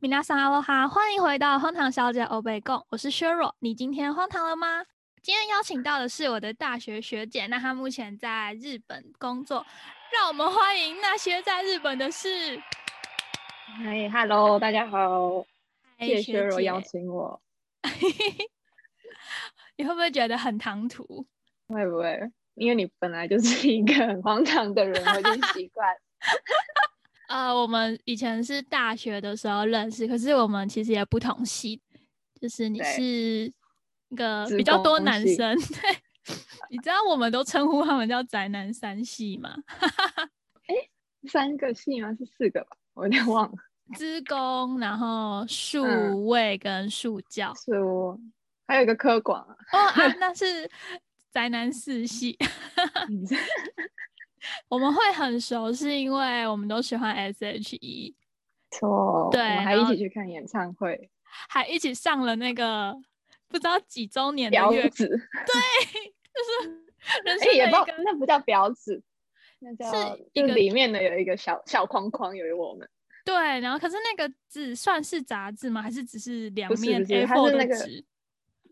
米娜桑阿罗哈，欢迎回到荒唐小姐欧贝贡，我是削弱。你今天荒唐了吗？今天邀请到的是我的大学学姐，那她目前在日本工作，让我们欢迎那些在日本的事。嗨，Hello，大家好，嗨谢谢薛若学姐邀请我，你会不会觉得很唐突？会不会？因为你本来就是一个很荒唐的人，我已经习惯。呃，我们以前是大学的时候认识，可是我们其实也不同系，就是你是一个比较多男生，对，你知道我们都称呼他们叫宅男三系吗？三个系吗？是四个吧？我有点忘了。资工，然后数嗯位跟数教，是我，还有一个科广啊。哦啊，那是宅男四系。我们会很熟，是因为我们都喜欢 S.H.E，错，对我们还一起去看演唱会，还一起上了那个不知道几周年的月，标子。人哎、也不知道生的一个那不叫表子，那叫是一个里面的有一个小小框框，有我们。对，然后可是那个纸算是杂志吗？还是只是两面不是它 A4 是那个的纸？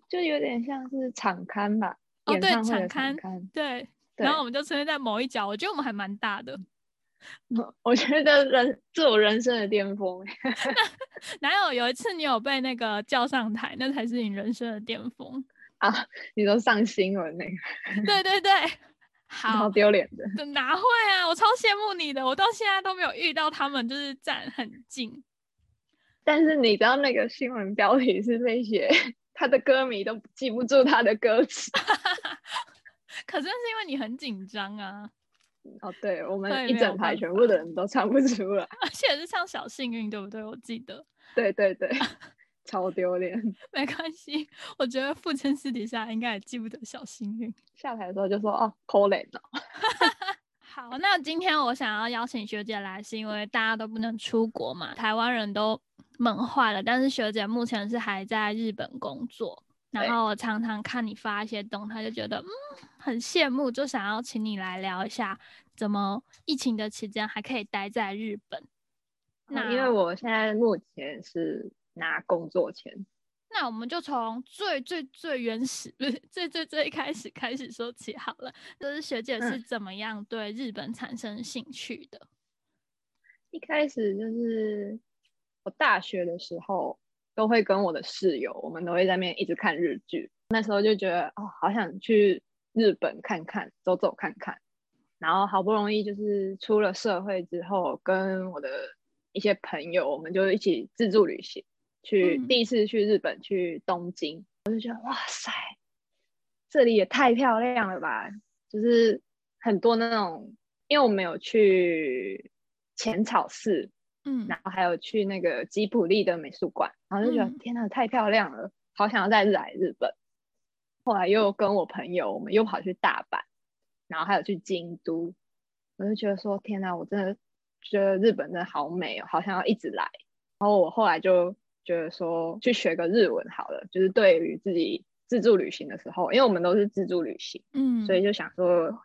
就有点像是场刊吧，哦对场刊对然后我们就出现在某一角，我觉得我们还蛮大的。我觉得人是我人生的巅峰。哪有有一次你有被那个叫上台，那才是你人生的巅峰。啊，你都上新闻那个，对对对，好超，丢脸的。哪会啊？我超羡慕你的，我到现在都没有遇到他们，就是站很近。但是你知道那个新闻标题是那些，他的歌迷都记不住他的歌词。可是那是因为你很紧张啊，哦，对，我们一整排全部的人都唱不出来。而且是唱小幸运，对不对？我记得。对对对，超丢脸。没关系，我觉得父亲私底下应该也记不得小幸运。下台的时候就说哦，可怜哦。好，那今天我想要邀请学姐来，是因为大家都不能出国嘛，台湾人都闷坏了，但是学姐目前是还在日本工作，然后我常常看你发一些动态，就觉得嗯很羡慕，就想要请你来聊一下，怎么疫情的期间还可以待在日本。那因为我现在目前是拿工作签，那我们就从最最最原始，不是最最最一开始开始说起好了。就是学姐是嗯怎么样对日本产生兴趣的？一开始就是我大学的时候都会跟我的室友，我们都会在那边一直看日剧。那时候就觉得哦，好想去日本看看，走走看看。然后好不容易就是出了社会之后，跟我的一些朋友，我们就一起自助旅行，去、嗯第一次去日本，去东京，我就觉得哇塞，这里也太漂亮了吧！就是很多那种，因为我们有去浅草寺，嗯然后还有去那个吉普力的美术馆，然后就觉得、嗯天呐，太漂亮了，好想要再来日本。后来又跟我朋友，我们又跑去大阪，然后还有去京都，我就觉得说天呐，我真的觉得日本真的好美哦，好想要一直来。然后我后来就觉得说去学个日文好了，就是对于自己自助旅行的时候，因为我们都是自助旅行。嗯，所以就想说，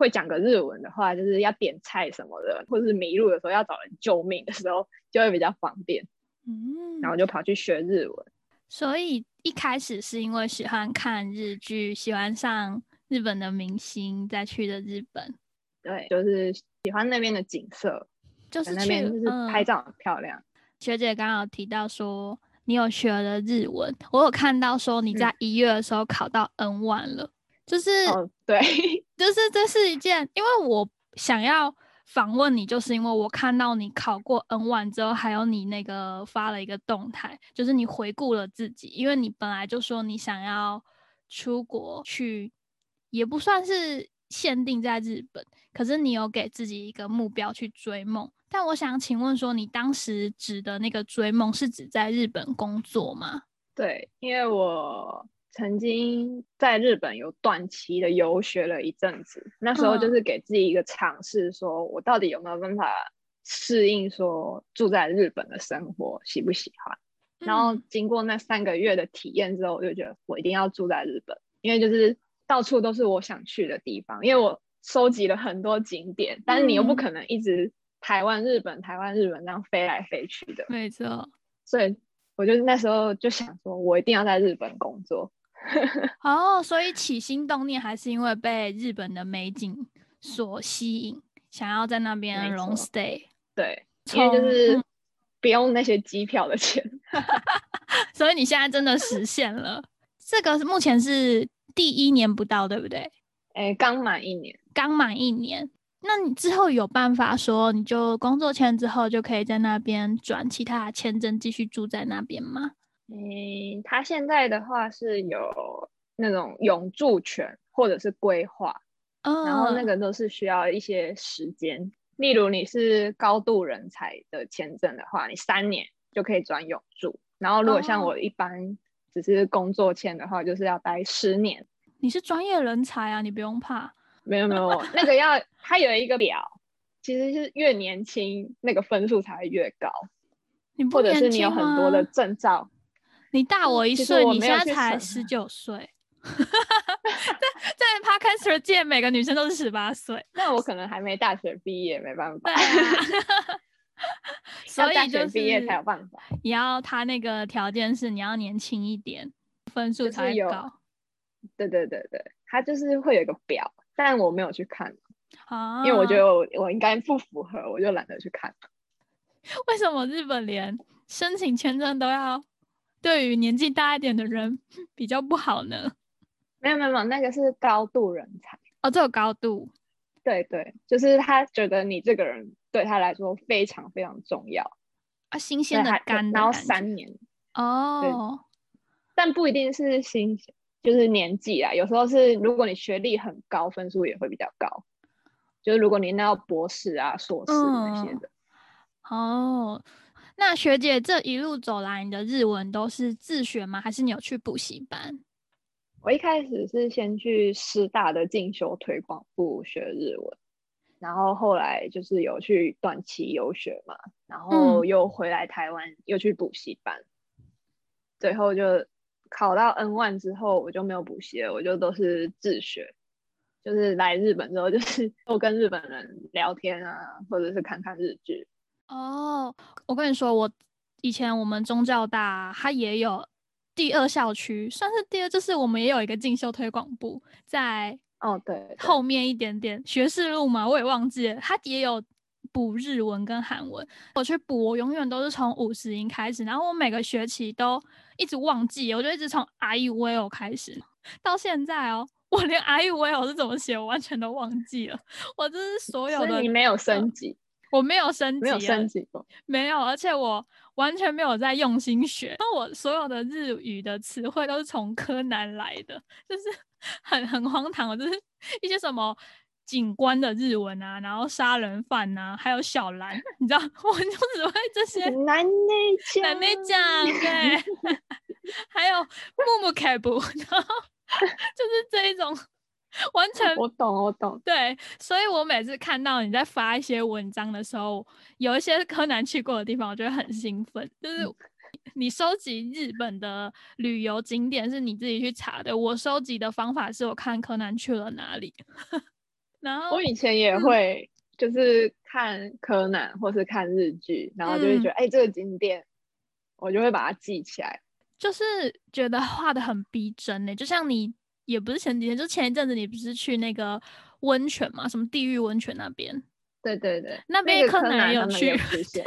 会讲个日文的话，就是要点菜什么的，或者是迷路的时候要找人救命的时候，就会比较方便。嗯，然后就跑去学日文。所以一开始是因为喜欢看日剧，喜欢上日本的明星，再去的日本，对，就是喜欢那边的景色，就是那边就是嗯拍照很漂亮。学姐刚好提到说你有学了日文，我有看到说你在一月的时候考到 N one 了，就是、哦，对，就是这是一件，因为我想要访问你，就是因为我看到你考过 N one 之后，还有你那个发了一个动态，就是你回顾了自己，因为你本来就说你想要出国去，也不算是限定在日本，可是你有给自己一个目标去追梦。但我想请问说，你当时指的那个追梦是指在日本工作吗？对，因为我曾经在日本有短期的游学了一阵子，那时候就嗯是给自己一个尝试，说我到底有没有办法适应说住在日本的生活，喜不喜欢？然后嗯经过那三个月的体验之后，我就觉得我一定要住在日本，因为就是到处都是我想去的地方，因为我收集了很多景点，但是你又不嗯可能一直台湾、日本、台湾、日本这样飞来飞去的，没错，所以我就那时候就想说，我一定要在日本工作。哦，所以起心动念还是因为被日本的美景所吸引，想要在那边没 long stay。对，因为就是不用那些机票的钱。所以你现在真的实现了。这个是目前是第一年不到，对不对？哎，刚满一年。刚满一年，那你之后有办法说，你就工作签之后就可以在那边转其他的签证，继续住在那边吗？嗯，他现在的话是有那种永住权或者是规划，嗯，然后那个都是需要一些时间。例如你是高度人才的签证的话，你三年就可以转永住。然后如果像哦我一般只是工作签的话，就是要待十年。你是专业人才啊，你不用怕。没有没有，那个要他有一个表，其实是越年轻那个分数才会越高，你不或者是你有很多的证照。你大我一岁，你现在才十九岁。在在 Podcaster 界，每个女生都是十八岁。那我可能还没大学毕业，没办法 所以就毕业才有办法。也要他那个条件是你要年轻一点，分数才会高对对对对，他就是会有一个表，但我没有去看，啊。因为我觉得我我应该不符合，我就懒得去看。为什么日本连申请签证都要对于年纪大一点的人 比较不好呢？没有没有没有，那个是高度人才。哦，这有高度对对，就是他觉得你这个人对他来说非常非常重要，啊，新鲜的所以他然后三年，哦，但不一定是新，就是年纪啊，有时候是如果你学历很高，分数也会比较高。就是如果你那要博士啊、硕士那些嗯的，哦，那学姐这一路走来，你的日文都是自学吗？还是你有去补习班？我一开始是先去师大的进修推广部学日文，然后后来就是有去短期游学嘛，然后嗯又回来台湾又去补习班，最后就考到 N one 之后，我就没有补习了，我就都是自学，就是来日本之后就是 多跟日本人聊天啊，或者是看看日剧。哦，我跟你说，我以前我们宗教大它也有第二校区，算是第二，就是我们也有一个进修推广部，在哦，对，后面一点点学士路嘛，我也忘记了，它也有补日文跟韩文。我去补，我永远都是从五十音开始，然后我每个学期都一直忘记，我就一直从 I U will 开始，到现在哦，我连 I U will 是怎么写，我完全都忘记了。我这是所有的所以你，没有升级，我没有升级，没有升级过。没有，而且我完全没有在用心学。那我所有的日语的词汇都是从柯南来的，就是 很很荒唐。就是一些什么警官的日文啊，然后杀人犯啊，还有小兰，你知道，我就只会这些。难内讲，奶奶讲对，还有木木凯布，然后就是这一种完全我懂，我懂。对，所以我每次看到你在发一些文章的时候，有一些柯南去过的地方，我觉得很兴奋。就是嗯你收集日本的旅游景点是你自己去查的，我收集的方法是我看柯南去了哪里。然后我以前也嗯会，就是看柯南或是看日剧，然后就会觉得，哎、这个景点，我就会把它记起来。就是觉得画的很逼真呢、就像你也不是前几天，就前一阵子你不是去那个温泉嘛，什么地狱温泉那边，对对对，那边也有去有 出现。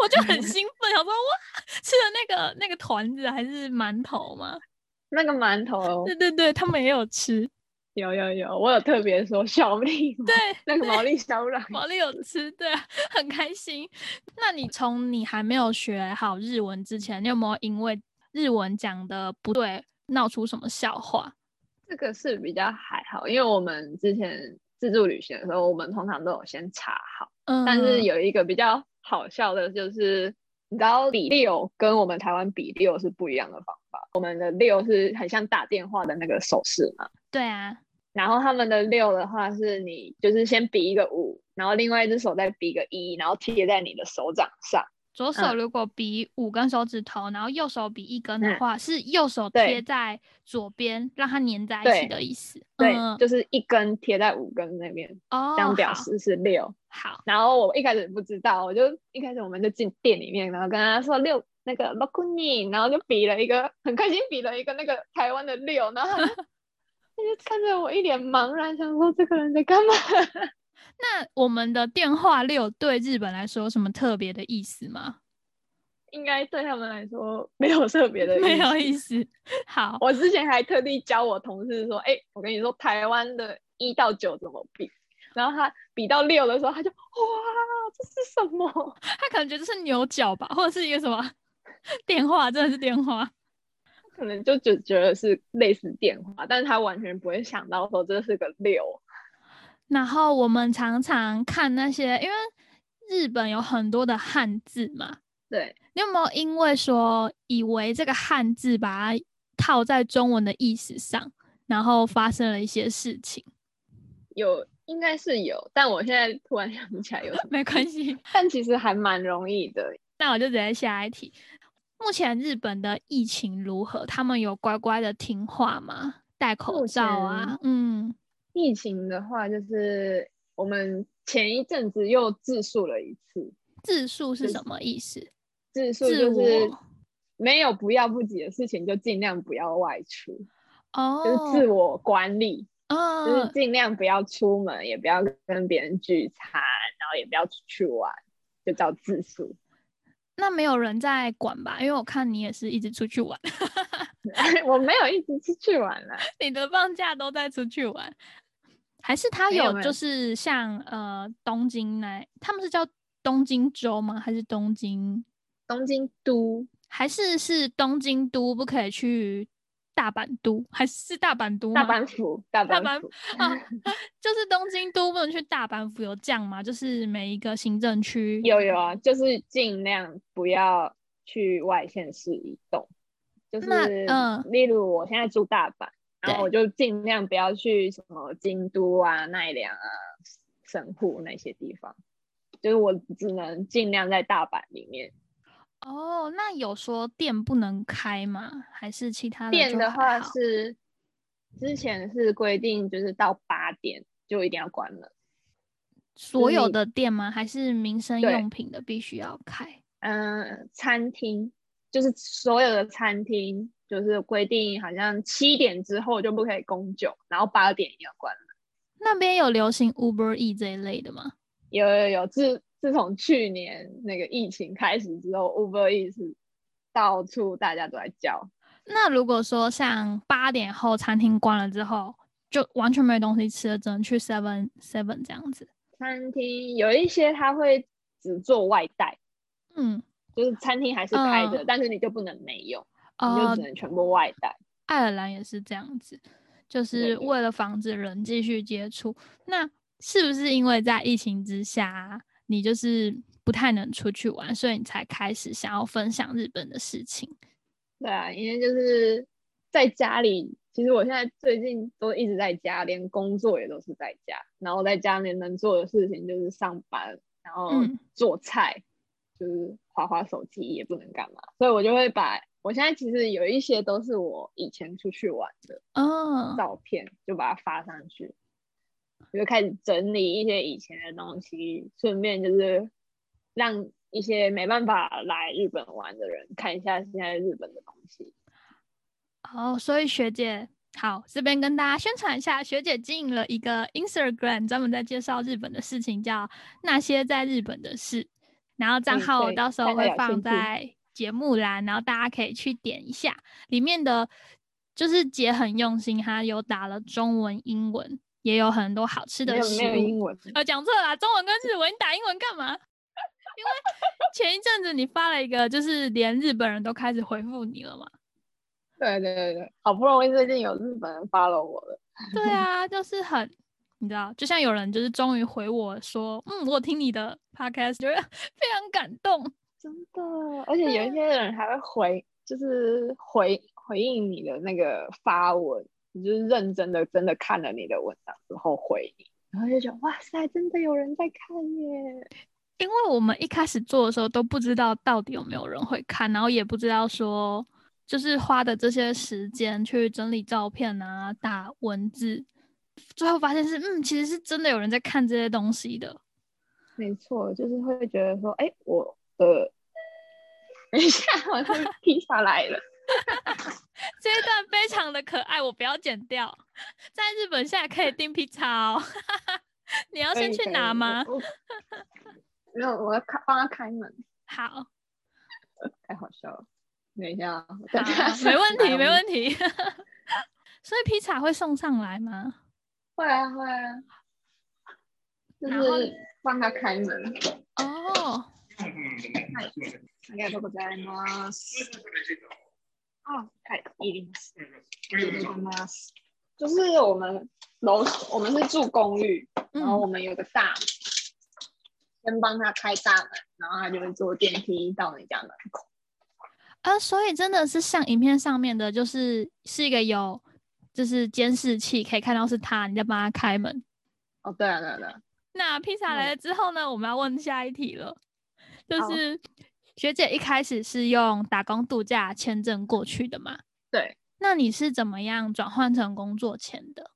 我就很 兴奋，想说哇，吃的那个那个团子还是馒头吗？那个馒头对对对，他们也有吃，有有有，我有特别说小丽，对，那个毛利小软，毛利有吃，对啊，很开心。那你从你还没有学好日文之前，你有没有因为日文讲的不对闹出什么笑话？这个是比较还好，因为我们之前自助旅行的时候，我们通常都有先查好。嗯，但是有一个比较好笑的，就是你知道比六跟我们台湾比六是不一样的方法。我们的六是很像打电话的那个手势嘛，对啊，然后他们的六的话是你就是先比一个五，然后另外一只手再比个一，然后贴在你的手掌上。左手如果比五根手指头，然后右手比一根的嗯话，是右手贴在左边，让它粘在一起的意思。对，嗯就是一根贴在五根那边，哦，这样表示是六。好，然后我一开始不知道，我就一开始我们就进店里面，然后跟他说六那个 l o k u n i 然后就比了一个很开心，比了一个那个台湾的六，然后他就 他就看着我一脸茫然，想说这个人在干嘛？那我们的电话六对日本来说有什么特别的意思吗？应该对他们来说没有特别的，没有意思。好，我之前还特地教我同事说，哎，我跟你说台湾的一到九怎么比，然后他比到六的时候，他就哇，这是什么？他可能觉得是牛角吧，或者是一个什么电话，真的是电话，可能就只觉得是类似电话，但是他完全不会想到说这是个六。然后我们常常看那些，因为日本有很多的汉字嘛。对，你有没有因为说以为这个汉字把它套在中文的意思上，然后发生了一些事情？有，应该是有，但我现在突然想不起来有。没关系，但其实还蛮容易的。那我就直接下一题。目前日本的疫情如何？他们有乖乖的听话吗？戴口罩啊？嗯。疫情的话，就是我们前一阵子又自述了一次。自述是什么意思？自述就是没有不要不急的事情，就尽量不要外出。哦，就是自我管理。哦，就是尽量不要出门，也不要跟别人聚餐，然后也不要出去玩，就叫自述。那没有人在管吧？因为我看你也是一直出去玩。我没有一直出去玩了，你的放假都在出去玩。还是他有，就是像呃东京那，他们是叫东京州吗？还是东京东京都？还是是东京都不可以去大阪都？还是大阪都？大阪府？大阪府啊，就是东京都不能去大阪府，有这样吗？就是每一个行政区有有啊，就是尽量不要去外县市移动，就是嗯，例如我现在住大阪。然后我就尽量不要去什么京都啊、奈良啊、神户那些地方，就是我只能尽量在大阪里面。哦，那有说店不能开吗？还是其他的？店的话是之前是规定，就是到八点就一定要关了。所有的店吗？还是民生用品的必须要开？嗯，餐厅就是所有的餐厅。就是规定，好像七点之后就不可以供酒，然后八点也要关了。那边有流行 Uber E 这一类的吗？有有有，自自从去年那个疫情开始之后，Uber E 是到处大家都在叫。那如果说像八点后餐厅关了之后，就完全没东西吃了，只能去 Seven Seven 这样子。餐厅有一些他会只做外带，嗯，就是餐厅还是开着，但是你就不能没有。你就只能全部外带。爱尔兰也是这样子，就是为了防止人继续接触。那是不是因为在疫情之下，你就是不太能出去玩，所以你才开始想要分享日本的事情？对啊，因为就是在家里，其实我现在最近都一直在家，连工作也都是在家。然后在家里能做的事情就是上班，然后做菜，就是划划手机，也不能干嘛，所以我就会把。我现在其实有一些都是我以前出去玩的照片，就把它发上去，就开始整理一些以前的东西，顺便就是让一些没办法来日本玩的人看一下现在日本的东西。哦，所以学姐好，这边跟大家宣传一下，学姐经营了一个 Instagram，专门在介绍日本的事情，叫那些在日本的事，然后账号我到时候会放在。节目栏，然后大家可以去点一下，里面的就是姐很用心，她有打了中文、英文，也有很多好吃的食物。没有英文，呃，讲错了，中文跟日文，你打英文干嘛？因为前一阵子你发了一个，就是连日本人都开始回复你了嘛。对对对对，好不容易最近有日本人发了我了。对啊，就是很，你知道，就像有人就是终于回我说，嗯，我听你的 podcast，觉得 非常感动。真的，而且有一些人还会回，就是回回应你的那个发文，就是认真的真的看了你的文章之后回你，然后就觉得哇塞，真的有人在看耶！因为我们一开始做的时候都不知道到底有没有人会看，然后也不知道说就是花的这些时间去整理照片啊、打文字，最后发现是嗯，其实是真的有人在看这些东西的。没错，就是会觉得说，哎，我的。等一下，我的披萨来了。这一段非常的可爱，我不要剪掉。在日本现在可以订披萨哦，你要先去拿吗？没有，我要开帮他开门。好，太好笑了。等一下，好，没问题，没问题。所以披萨会送上来吗？会啊，会啊。就是帮他开门。哦。ありがとうございます。啊，はい、一零四。ありがとうございます。就是我们楼，我们是住公寓，然后我们有个大门，先帮他开大门，然后他就会坐电梯到你家门口。啊，所以真的是像影片上面的，就是是一个有， 就是监视器可以看到是他，你在帮他开门。哦，对啊，对啊，对啊。那披萨来了之后呢，我们要问下一题了，就是学姐一开始是用打工度假签证过去的嘛？对。那你是怎么样转换成工作签的？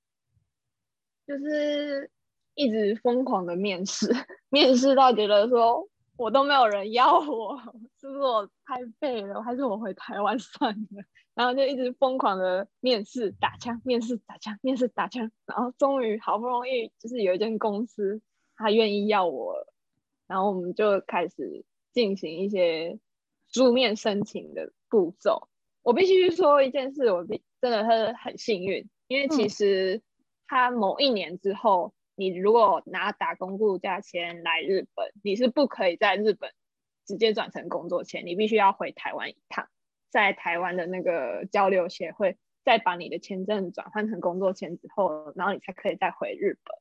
就是一直疯狂的面试，面试到觉得说我都没有人要我，是不是我太废了，还是我回台湾算了？然后就一直疯狂的面试打枪，面试打枪，面试打枪，然后终于好不容易就是有一间公司他愿意要我，然后我们就开始进行一些书面申请的步骤。我必须说一件事，我真的是很幸运，因为其实他某一年之后，你如果拿打工度假签来日本，你是不可以在日本直接转成工作签，你必须要回台湾一趟，在台湾的那个交流协会再把你的签证转换成工作签之后，然后你才可以再回日本。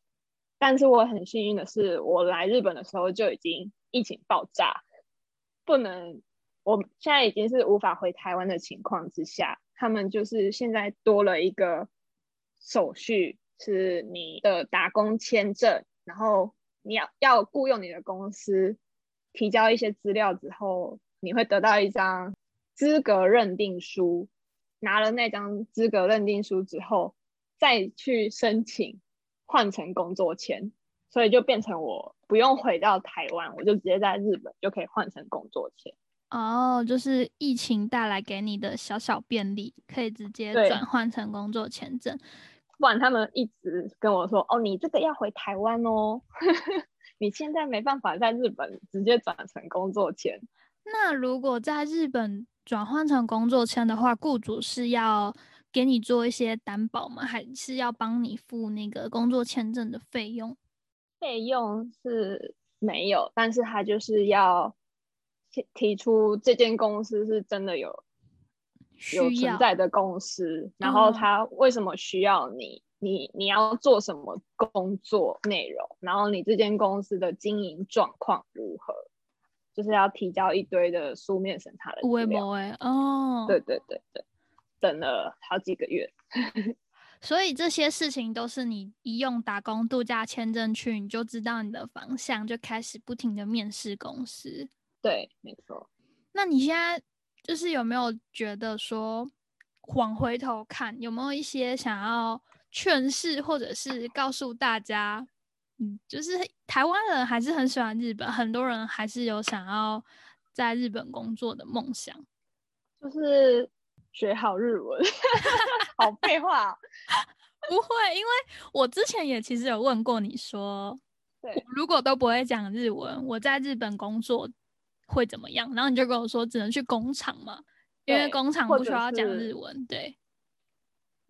但是我很幸运的是，我来日本的时候就已经疫情爆炸，不能。我现在已经是无法回台湾的情况之下，他们就是现在多了一个手续，是你的打工签证，然后你要要雇佣你的公司，提交一些资料之后，你会得到一张资格认定书，拿了那张资格认定书之后，再去申请换成工作签，所以就变成我不用回到台湾，我就直接在日本就可以换成工作签。哦，就是疫情带来给你的小小便利，可以直接转换成工作签证。不然他们一直跟我说：“哦，你这个要回台湾哦，你现在没办法在日本直接转成工作签。”那如果在日本转换成工作签的话，雇主是要给你做一些担保吗？还是要帮你付那个工作签证的费用？费用是没有，但是他就是要。提提出这间公司是真的有有存在的公司，然后他为什么需要你？你你要做什么工作内容？然后你这间公司的经营状况如何？就是要提交一堆的书面审查的资料。哦，对对对对，等了好几个月。所以这些事情都是你一用打工度假签证去，你就知道你的方向，就开始不停的面试公司。对，没错。那你现在就是有没有觉得说，往回头看，有没有一些想要劝示，或者是告诉大家，嗯，就是台湾人还是很喜欢日本，很多人还是有想要在日本工作的梦想，就是学好日文。好废话，不会，因为我之前也其实有问过你说，对，如果都不会讲日文，我在日本工作。会怎么样？然后你就跟我说，只能去工厂嘛，因为工厂不需要讲日文。对，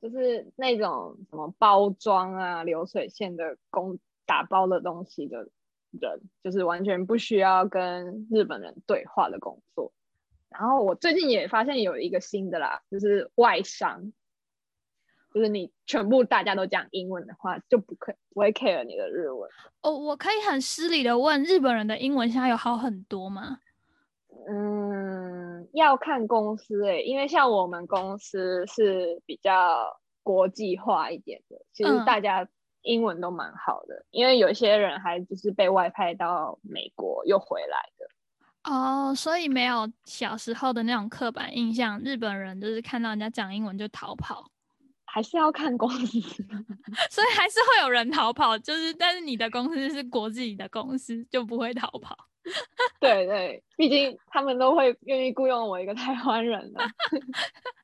就是那种什么包装啊、流水线的工打包的东西的人，就是完全不需要跟日本人对话的工作。然后我最近也发现有一个新的啦，就是外商，就是你全部大家都讲英文的话，就不可不会 care 你的日文。哦，我可以很失礼的问，日本人的英文现在有好很多吗？嗯，要看公司诶，因为像我们公司是比较国际化一点的，其实大家英文都蛮好的，因为有些人还就是被外派到美国又回来的。哦，所以没有小时候的那种刻板印象，日本人就是看到人家讲英文就逃跑，还是要看公司，所以还是会有人逃跑，就是但是你的公司是国际的公司，就不会逃跑。对对，毕竟他们都会愿意雇佣我一个台湾人了。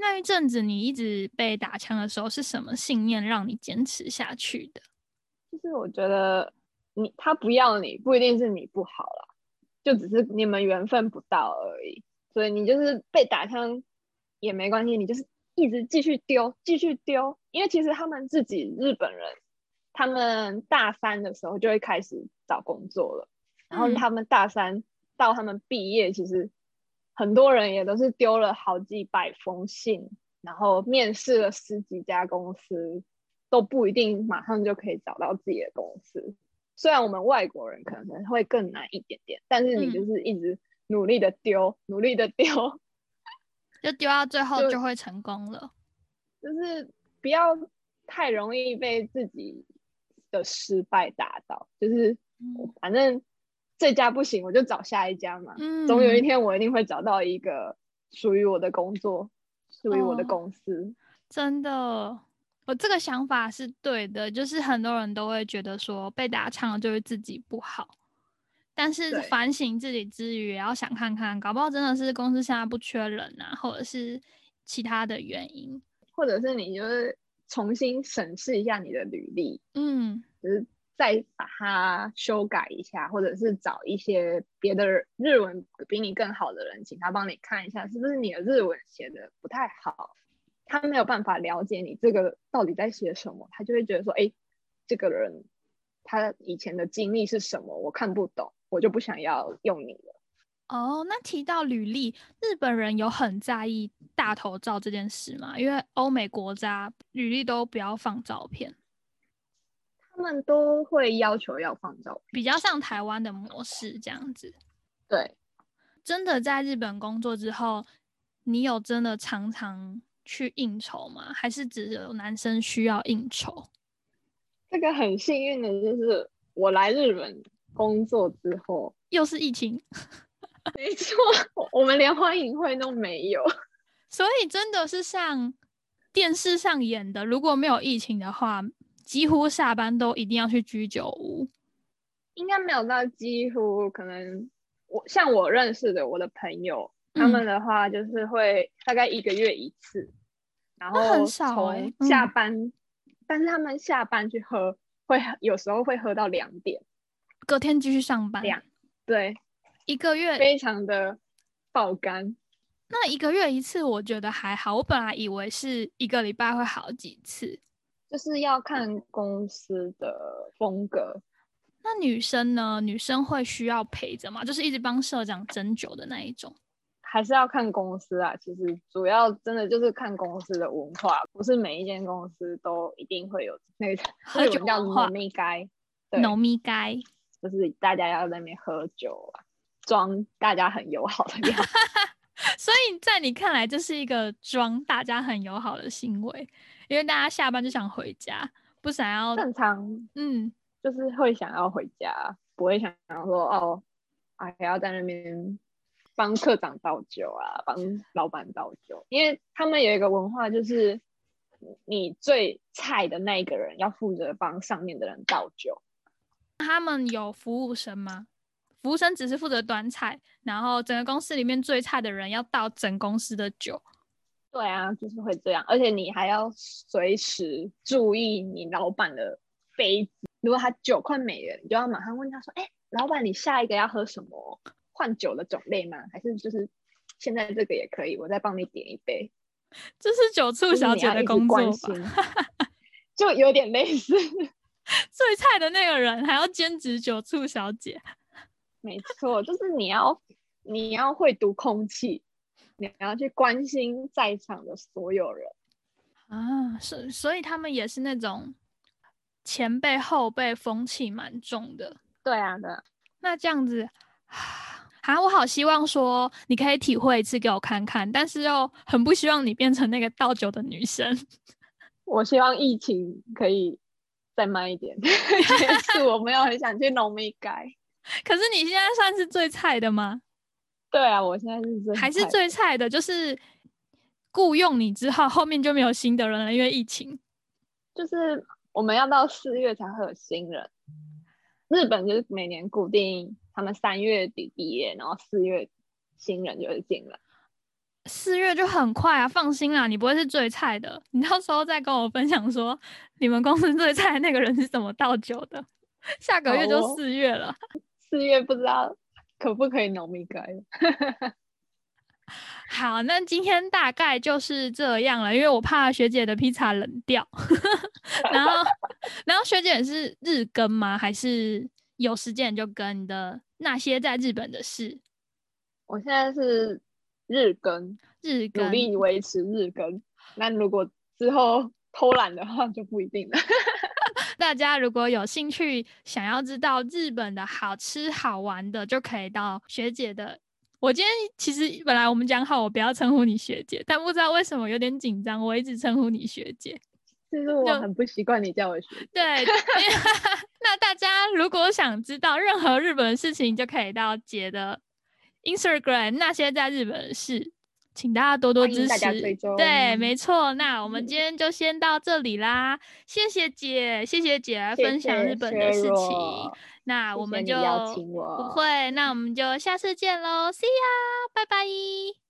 那一阵子你一直被打枪的时候，是什么信念让你坚持下去的？就是我觉得你他不要你，不一定是你不好啦，就只是你们缘分不到而已。所以你就是被打枪也没关系，你就是一直继续丢，继续丢。因为其实他们自己日本人，他们大三的时候就会开始找工作了，然后他们大三到他们毕业，其实。很多人也都是丢了好几百封信，然后面试了十几家公司，都不一定马上就可以找到自己的公司。虽然我们外国人可能会更难一点点，但是你就是一直努力的丢，努力的丢，就丢到最后就会成功了。就是不要太容易被自己的失败打倒，就是反正。这家不行，我就找下一家嘛。嗯，总有一天我一定会找到一个属于我的工作，属于我的公司。真的，我这个想法是对的。就是很多人都会觉得说被打枪就是自己不好，但是反省自己之余，也要想看看，搞不好真的是公司现在不缺人啊，或者是其他的原因，或者是你就是重新审视一下你的履历。嗯，就是。再把它修改一下，或者是找一些别的日文比你更好的人，请他帮你看一下，是不是你的日文写的不太好，他没有办法了解你这个到底在写什么，他就会觉得说，哎，这个人他以前的经历是什么，我看不懂，我就不想要用你了。哦，那提到履历，日本人有很在意大头照这件事吗？因为欧美国家履历都不要放照片。他们都会要求要放照片，比较像台湾的模式这样子。对，真的在日本工作之后，你有真的常常去应酬吗？还是只有男生需要应酬？这个很幸运的就是我来日本工作之后，又是疫情。没错，我们连欢迎会都没有，所以真的是像电视上演的，如果没有疫情的话。几乎下班都一定要去居酒屋，应该没有到几乎，可能我像我认识的我的朋友，他们的话就是会大概一个月一次，然后从下班，但是他们下班去喝，会有时候会喝到两点，隔天继续上班。两对，一个月非常的爆肝。那一个月一次，我觉得还好。我本来以为是一个礼拜会好几次。就是要看公司的风格。那女生呢？女生会需要陪着吗？就是一直帮社长斟酒的那一种？还是要看公司啊？其实主要真的就是看公司的文化，不是每一间公司都一定会有那个 喝酒叫农咪该，农咪该就是大家要在那边喝酒啊，装大家很友好的样子。所以在你看来，这是一个装大家很友好的行为。因为大家下班就想回家，不想要正常，嗯，就是会想要回家，不会想要说哦，还要在那边帮科长倒酒啊，帮老板倒酒，因为他们有一个文化，就是你最菜的那一个人要负责帮上面的人倒酒。他们有服务生吗？服务生只是负责端菜，然后整个公司里面最菜的人要倒整公司的酒。对啊，就是会这样，而且你还要随时注意你老板的杯子。如果他九块美元，你就要马上问他说：“哎，老板，你下一个要喝什么？换酒的种类吗？还是就是现在这个也可以，我再帮你点一杯。”这是酒醋小姐的工作 就有点类似。最菜的那个人还要兼职酒醋小姐。没错，就是你要你要会读空气。你要去关心在场的所有人啊，是所以他们也是那种前辈后辈风气蛮重的。对啊，对。那这样子啊，我好希望说你可以体会一次给我看看，但是又很不希望你变成那个倒酒的女生。我希望疫情可以再慢一点，是我没有很想去农民街。可是你现在算是最菜的吗？对啊，我现在是最还是最菜的，就是雇佣你之后，后面就没有新的人了，因为疫情。就是我们要到四月才会有新人。日本就是每年固定，他们三月底毕业，然后四月新人就会进来。四月就很快啊，放心啦，你不会是最菜的。你到时候再跟我分享说，你们公司最菜的那个人是怎么倒酒的。下个月就四月了，四月不知道可不可以浓密改。好，那今天大概就是这样了，因为我怕学姐的披萨冷掉。然后，然后学姐是日更吗？还是有时间就跟的那些在日本的事？我现在是。日更，日更，努力维持日更。那如果之后偷懒的话，就不一定了。大家如果有兴趣，想要知道日本的好吃好玩的，就可以到学姐的。我今天其实本来我们讲好，我不要称呼你学姐，但不知道为什么有点紧张，我一直称呼你学姐。其实我很不习惯你叫我学姐。对，那大家如果想知道任何日本的事情，就可以到姐的。Instagram 那些在日本的事，请大家多多支持。对，没错。那我们今天就先到这里啦，谢谢姐，谢谢姐来分享日本的事情。那我们就不会，那我们就下次见喽，See ya，拜拜。